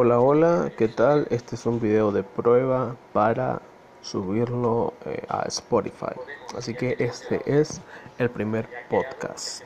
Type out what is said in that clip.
Hola, hola, ¿qué tal? Este es un video de prueba para subirlo eh, a Spotify. Así que este es el primer podcast.